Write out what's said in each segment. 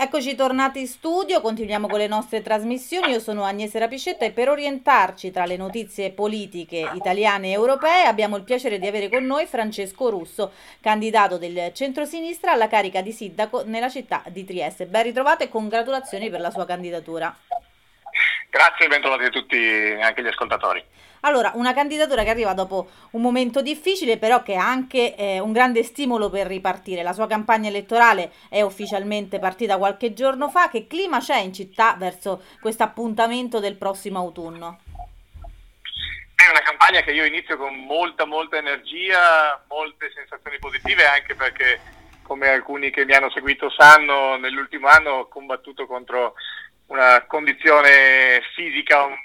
Eccoci tornati in studio, continuiamo con le nostre trasmissioni. Io sono Agnese Rapicetta e per orientarci tra le notizie politiche italiane e europee abbiamo il piacere di avere con noi Francesco Russo, candidato del centrosinistra alla carica di sindaco nella città di Trieste. Ben ritrovato e congratulazioni per la sua candidatura. Grazie e bentrovati a tutti, anche gli ascoltatori. Allora, una candidatura che arriva dopo un momento difficile, però che è anche eh, un grande stimolo per ripartire. La sua campagna elettorale è ufficialmente partita qualche giorno fa. Che clima c'è in città verso questo appuntamento del prossimo autunno? È una campagna che io inizio con molta, molta energia, molte sensazioni positive, anche perché, come alcuni che mi hanno seguito sanno, nell'ultimo anno ho combattuto contro una condizione fisica, una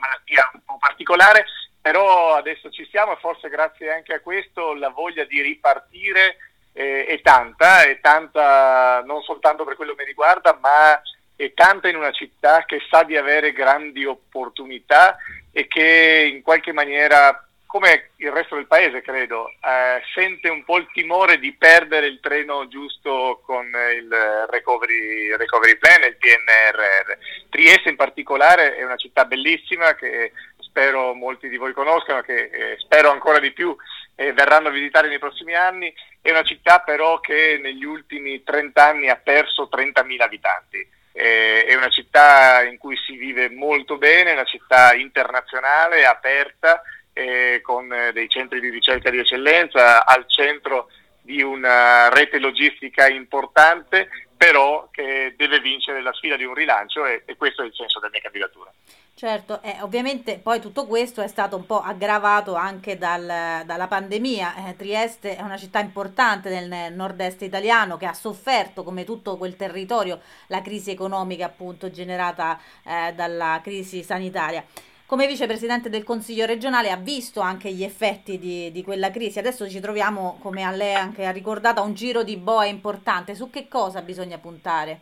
malattia un po' particolare, però adesso ci siamo e forse grazie anche a questo la voglia di ripartire eh, è tanta, è tanta non soltanto per quello che mi riguarda, ma è tanta in una città che sa di avere grandi opportunità e che in qualche maniera come il resto del paese credo, eh, sente un po' il timore di perdere il treno giusto con il recovery, recovery plan, il PNRR. Trieste in particolare è una città bellissima che spero molti di voi conoscano, che eh, spero ancora di più eh, verranno a visitare nei prossimi anni, è una città però che negli ultimi 30 anni ha perso 30.000 abitanti. Eh, è una città in cui si vive molto bene, una città internazionale, aperta, eh, con dei centri di ricerca di eccellenza al centro di una rete logistica importante, però che deve vincere la sfida di un rilancio e, e questo è il senso della mia candidatura. Certo, eh, ovviamente poi tutto questo è stato un po' aggravato anche dal, dalla pandemia. Eh, Trieste è una città importante nel nord-est italiano che ha sofferto, come tutto quel territorio, la crisi economica appunto generata eh, dalla crisi sanitaria come vicepresidente del Consiglio regionale ha visto anche gli effetti di, di, quella crisi. Adesso ci troviamo, come a lei anche ha ricordato, a un giro di boa importante. Su che cosa bisogna puntare?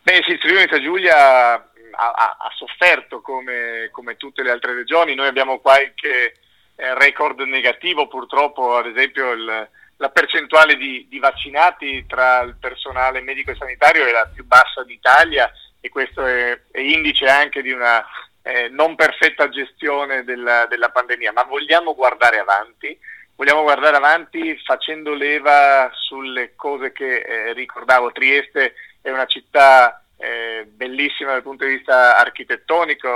Beh sì, Friuli Giulia ha, ha, ha sofferto come, come, tutte le altre regioni. Noi abbiamo qualche eh, record negativo, purtroppo ad esempio il, la percentuale di, di vaccinati tra il personale medico e sanitario è la più bassa d'Italia e questo è, è indice anche di una eh, non perfetta gestione della, della, pandemia, ma vogliamo guardare avanti, vogliamo guardare avanti facendo leva sulle cose che eh, ricordavo. Trieste è una città eh, bellissima dal punto di vista architettonico,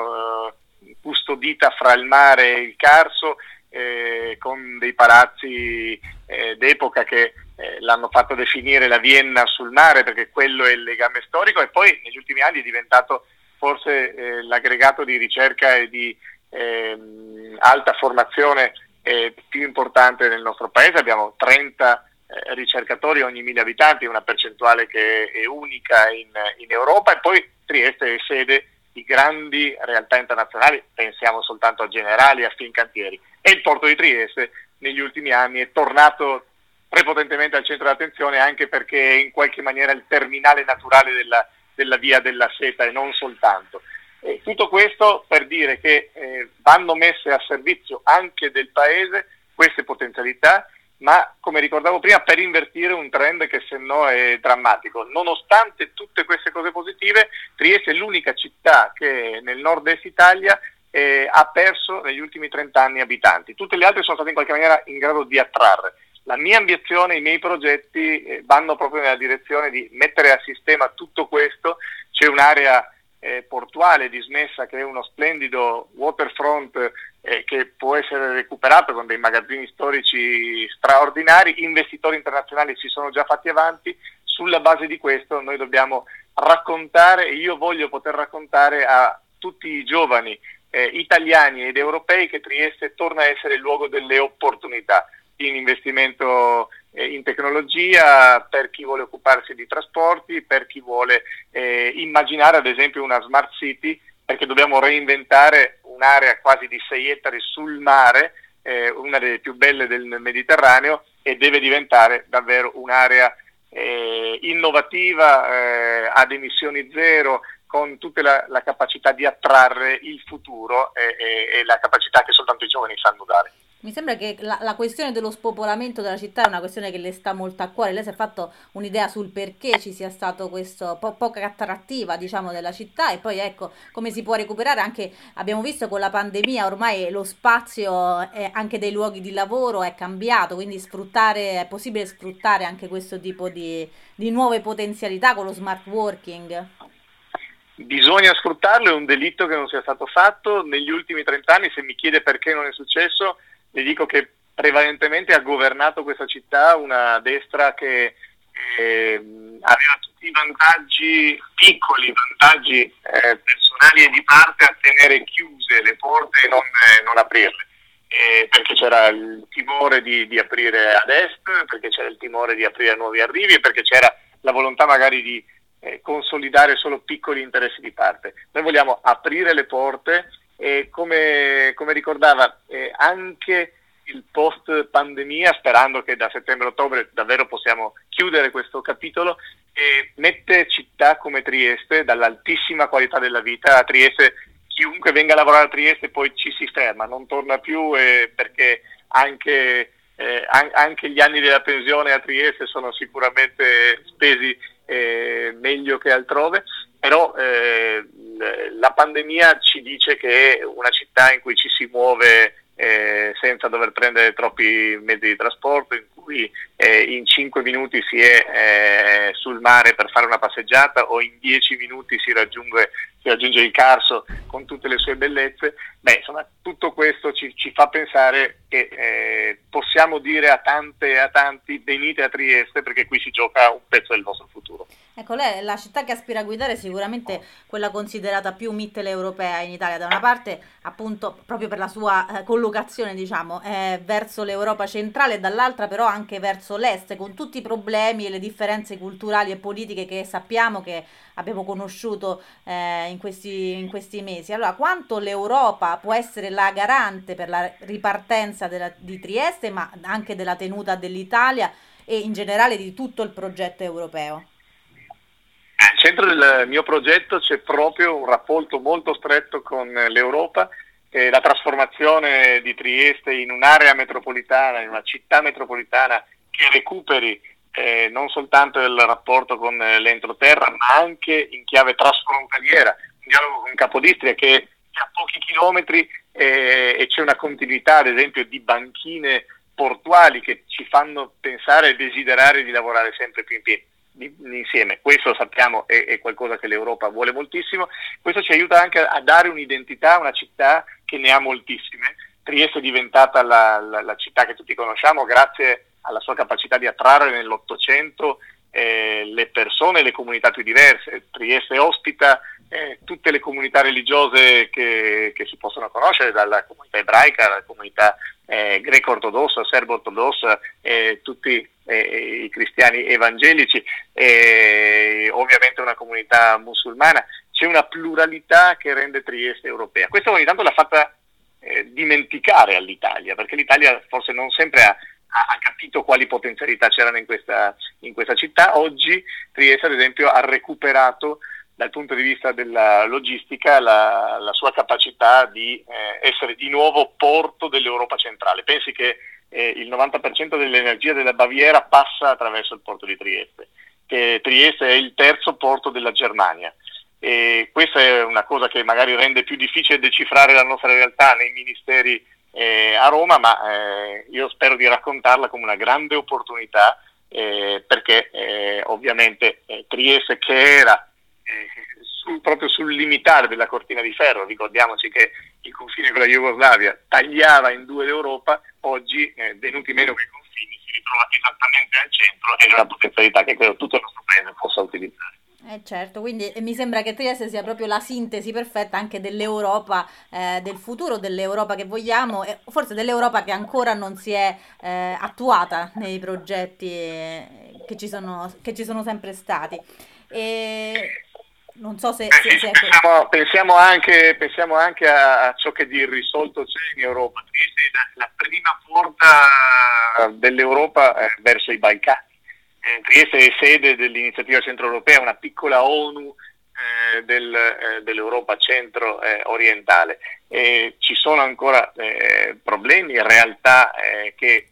eh, custodita fra il mare e il Carso, eh, con dei palazzi eh, d'epoca che l'hanno fatto definire la Vienna sul mare perché quello è il legame storico e poi negli ultimi anni è diventato forse eh, l'aggregato di ricerca e di ehm, alta formazione eh, più importante nel nostro paese, abbiamo 30 eh, ricercatori ogni mille abitanti, una percentuale che è unica in, in Europa. E poi Trieste è sede di grandi realtà internazionali, pensiamo soltanto a Generali, a Fincantieri. E il porto di Trieste negli ultimi anni è tornato prepotentemente al centro dell'attenzione anche perché è in qualche maniera il terminale naturale della della via della seta e non soltanto. E tutto questo per dire che eh, vanno messe a servizio anche del Paese queste potenzialità, ma come ricordavo prima per invertire un trend che se no è drammatico. Nonostante tutte queste cose positive, Trieste è l'unica città che nel nord-est Italia eh, ha perso negli ultimi 30 anni abitanti. Tutte le altre sono state in qualche maniera in grado di attrarre. La mia ambizione, i miei progetti eh, vanno proprio nella direzione di mettere a sistema tutto questo. C'è un'area eh, portuale dismessa che è uno splendido waterfront eh, che può essere recuperato con dei magazzini storici straordinari. Investitori internazionali si sono già fatti avanti. Sulla base di questo noi dobbiamo raccontare, e io voglio poter raccontare a tutti i giovani eh, italiani ed europei che Trieste torna a essere il luogo delle opportunità in investimento eh, in tecnologia per chi vuole occuparsi di trasporti, per chi vuole eh, immaginare ad esempio una smart city, perché dobbiamo reinventare un'area quasi di 6 ettari sul mare, eh, una delle più belle del Mediterraneo e deve diventare davvero un'area eh, innovativa, eh, ad emissioni zero, con tutta la, la, capacità di attrarre il futuro e, e, e la capacità che soltanto i giovani sanno dare. Mi sembra che la, la, questione dello spopolamento della città è una questione che le sta molto a cuore. Lei si è fatto un'idea sul perché ci sia stato questo po- poca attrattiva, diciamo, della città e poi ecco come si può recuperare anche abbiamo visto con la pandemia ormai lo spazio è, anche dei luoghi di lavoro è cambiato, quindi sfruttare è possibile sfruttare anche questo tipo di, di nuove potenzialità con lo smart working. Bisogna sfruttarlo, è un delitto che non sia stato fatto. Negli ultimi 30 anni, se mi chiede perché non è successo, le dico che prevalentemente ha governato questa città una destra che eh, aveva tutti i vantaggi, piccoli vantaggi eh, personali e di parte a tenere chiuse le porte e non, eh, non aprirle. perché c'era il timore di, di, aprire ad est, perché c'era il timore di aprire nuovi arrivi perché c'era la volontà magari di eh, consolidare solo piccoli interessi di parte. Noi vogliamo aprire le porte e come, come ricordava eh, anche il post pandemia, sperando che da settembre-ottobre davvero possiamo chiudere questo capitolo, e mette città come Trieste, dall'altissima qualità della vita, a Trieste chiunque venga a lavorare a Trieste poi ci si ferma, non torna più eh, perché anche, eh, an- anche, gli anni della pensione a Trieste sono sicuramente spesi eh, meglio che altrove, però eh, la pandemia ci dice che una città in cui ci si muove eh, senza dover prendere troppi mezzi di trasporto, in cui eh, in 5 minuti si è eh, sul mare per fare una passeggiata o in 10 minuti si raggiunge, si raggiunge il Carso con tutte le sue bellezze, beh insomma tutto questo ci, ci fa pensare che eh, possiamo dire a tante e a tanti venite a Trieste perché qui si gioca un pezzo del vostro futuro. Ecco, lei la città che aspira a guidare è sicuramente quella considerata più mitteleuropea in Italia, da una parte appunto proprio per la sua eh, collocazione diciamo eh, verso l'Europa centrale, dall'altra però anche verso l'est, con tutti i problemi e le differenze culturali e politiche che sappiamo che abbiamo conosciuto eh, in, questi, in questi mesi. Allora, quanto l'Europa può essere la garante per la ripartenza della, di Trieste, ma anche della tenuta dell'Italia e in generale di tutto il progetto europeo? Al centro del mio progetto c'è proprio un rapporto molto stretto con l'Europa e la trasformazione di Trieste in un'area metropolitana, in una città metropolitana che recuperi eh, non soltanto il rapporto con l'entroterra, ma anche in chiave trasfrontaliera, un dialogo con Capodistria che è a pochi chilometri eh, e c'è una continuità, ad esempio, di banchine portuali che ci fanno pensare e desiderare di lavorare sempre più in piedi insieme. Questo sappiamo è, è, qualcosa che l'Europa vuole moltissimo. Questo ci aiuta anche a dare un'identità a una città che ne ha moltissime. Trieste è diventata la, la, la città che tutti conosciamo grazie alla sua capacità di attrarre nell'Ottocento eh, le persone e le comunità più diverse. Trieste ospita eh, tutte le comunità religiose che, che, si possono conoscere, dalla comunità ebraica alla comunità eh, greco-ortodossa, serbo-ortodossa, eh, tutti eh, i cristiani evangelici e ovviamente una comunità musulmana. C'è una pluralità che rende Trieste europea. Questo ogni tanto l'ha fatta eh, dimenticare all'Italia, perché l'Italia forse non sempre ha, ha capito quali potenzialità c'erano in questa, in questa città. Oggi Trieste, ad esempio, ha recuperato dal punto di vista della logistica la, la sua capacità di eh, essere di nuovo porto dell'Europa centrale. Pensi che eh, il 90% dell'energia della Baviera passa attraverso il porto di Trieste, che Trieste è il terzo porto della Germania. E questa è una cosa che magari rende più difficile decifrare la nostra realtà nei ministeri eh, a Roma, ma eh, io spero di raccontarla come una grande opportunità eh, perché eh, ovviamente Trieste che era su, proprio sul limitare della cortina di ferro, ricordiamoci che il confine con la Jugoslavia tagliava in due l'Europa, oggi eh, venuti meno quei confini si ritrova esattamente al centro e una potenzialità che credo tutto il nostro paese possa utilizzare. Eh certo, quindi mi sembra che Trieste sia proprio la sintesi perfetta anche dell'Europa, eh, del futuro dell'Europa che vogliamo e forse dell'Europa che ancora non si è eh, attuata nei progetti eh, che ci sono, che ci sono sempre stati. E non so se, se, se pensiamo, pensiamo, anche, pensiamo, anche, a ciò che di irrisolto c'è in Europa. Trieste è la, prima porta dell'Europa eh, verso i Balcani. Eh, Trieste è sede dell'iniziativa centroeuropea, una piccola ONU eh, del, eh, dell'Europa centro-orientale. ci sono ancora eh, problemi, realtà eh, che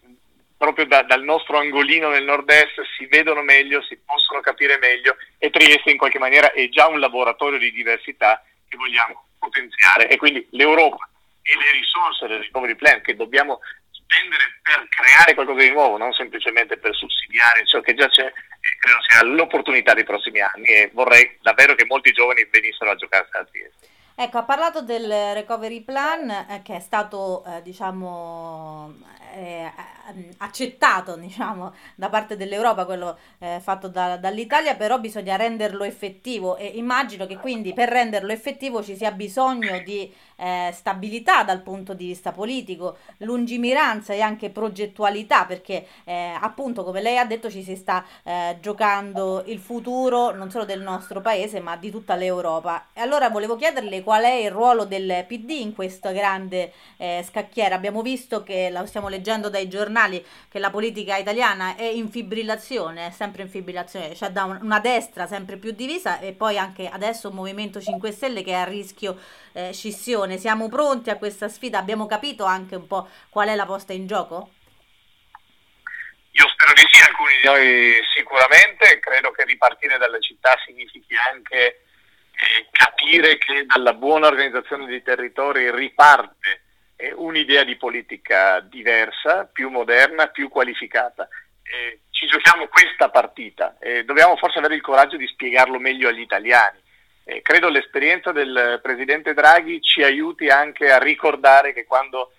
proprio da, dal nostro angolino nel nord-est si vedono meglio, si possono capire meglio e Trieste in qualche maniera è già un laboratorio di diversità che vogliamo potenziare e quindi l'Europa e le risorse del recovery plan che dobbiamo spendere per creare qualcosa di nuovo, non semplicemente per sussidiare ciò che già c'è, credo sia l'opportunità dei prossimi anni e vorrei davvero che molti giovani venissero a giocare a Trieste. Ecco, ha parlato del recovery plan eh, che è stato, eh, diciamo, eh, accettato diciamo, da parte dell'Europa, quello eh, fatto da, dall'Italia, però bisogna renderlo effettivo e immagino che quindi per renderlo effettivo ci sia bisogno di eh, stabilità dal punto di vista politico, lungimiranza e anche progettualità, perché eh, appunto come lei ha detto ci si sta eh, giocando il futuro non solo del nostro paese ma di tutta l'Europa. E allora volevo chiederle qual è il ruolo del PD in questa grande eh, scacchiera. Abbiamo visto che, la stiamo leggendo dai giornali, che la politica italiana è in fibrillazione, è sempre in fibrillazione, cioè da un, una destra sempre più divisa e poi anche adesso un Movimento 5 Stelle che è a rischio eh, scissione siamo pronti a questa sfida? Abbiamo capito anche un po' qual è la posta in gioco? Io spero di sì, alcuni di noi sicuramente, credo che ripartire dalle città significhi anche capire che dalla buona organizzazione dei territori riparte eh, un'idea di politica diversa, più moderna, più qualificata. Eh, ci giochiamo questa partita e dobbiamo forse avere il coraggio di spiegarlo meglio agli italiani credo l'esperienza del presidente Draghi ci aiuti anche a ricordare che quando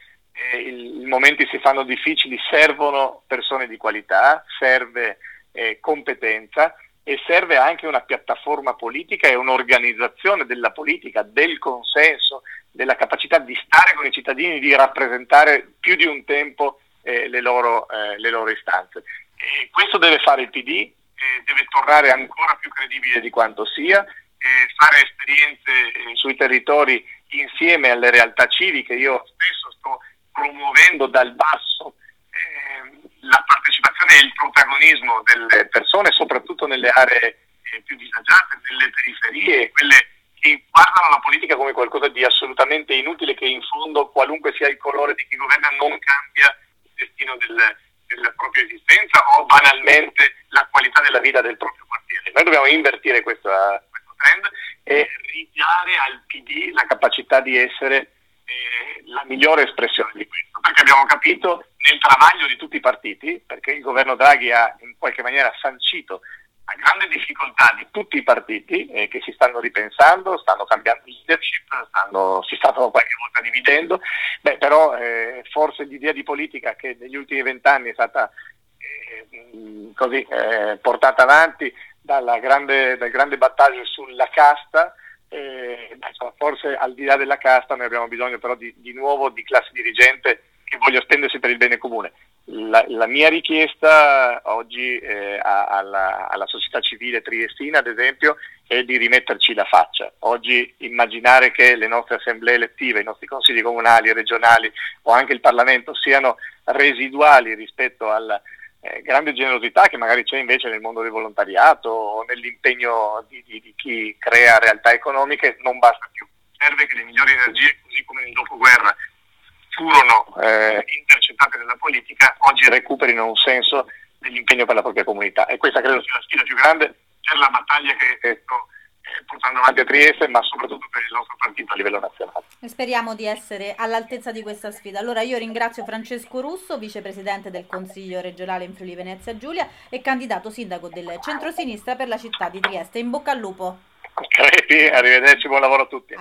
eh, i momenti si fanno difficili servono persone di qualità, serve eh, competenza e serve anche una piattaforma politica e un'organizzazione della politica, del consenso, della capacità di stare con i cittadini, di rappresentare più di un tempo eh, le loro, eh, le, loro, istanze. E questo deve fare il PD, eh, deve tornare ancora più credibile di quanto sia fare esperienze eh, sui territori insieme alle realtà civiche. Io spesso sto promuovendo dal basso eh, la partecipazione e il protagonismo delle persone, soprattutto nelle aree eh, più disagiate, nelle periferie, quelle che guardano la politica come qualcosa di assolutamente inutile, che in fondo, qualunque sia il colore di chi governa, non cambia il destino del, della propria esistenza o banalmente la qualità della vita del proprio quartiere. Noi dobbiamo invertire questa, trend e ridare al PD la capacità di essere eh, la migliore espressione di questo, perché abbiamo capito nel travaglio di tutti i partiti, perché il governo Draghi ha in qualche maniera sancito la grande difficoltà di tutti i partiti eh, che si stanno ripensando, stanno cambiando leadership, stanno, si stanno qualche volta dividendo, Beh, però eh, forse l'idea di politica che negli ultimi vent'anni è stata eh, così, eh, portata avanti grande, dal grande battaglio sulla casta, eh, forse al di là della casta noi abbiamo bisogno però di, di nuovo di classe dirigente che voglia spendersi per il bene comune. La, la mia richiesta oggi eh, alla, alla, società civile triestina, ad esempio, è di rimetterci la faccia. Oggi immaginare che le nostre assemblee elettive, i nostri consigli comunali, regionali o anche il Parlamento siano residuali rispetto al, eh, grande generosità che magari c'è invece nel mondo del volontariato o nell'impegno di, di, di, chi crea realtà economiche non basta più. Serve che le migliori energie, così come nel dopoguerra furono eh, intercettate nella politica, oggi recuperino un senso dell'impegno per la propria comunità. E questa credo sia la sfida più grande per la battaglia che sto portando avanti a Trieste, ma soprattutto per il nostro partito a livello nazionale. Speriamo di essere all'altezza di questa sfida. Allora io ringrazio Francesco Russo, vicepresidente del Consiglio regionale in Friuli Venezia Giulia e candidato sindaco del centrosinistra per la città di Trieste. In bocca al lupo. Arrivederci, buon lavoro a tutti.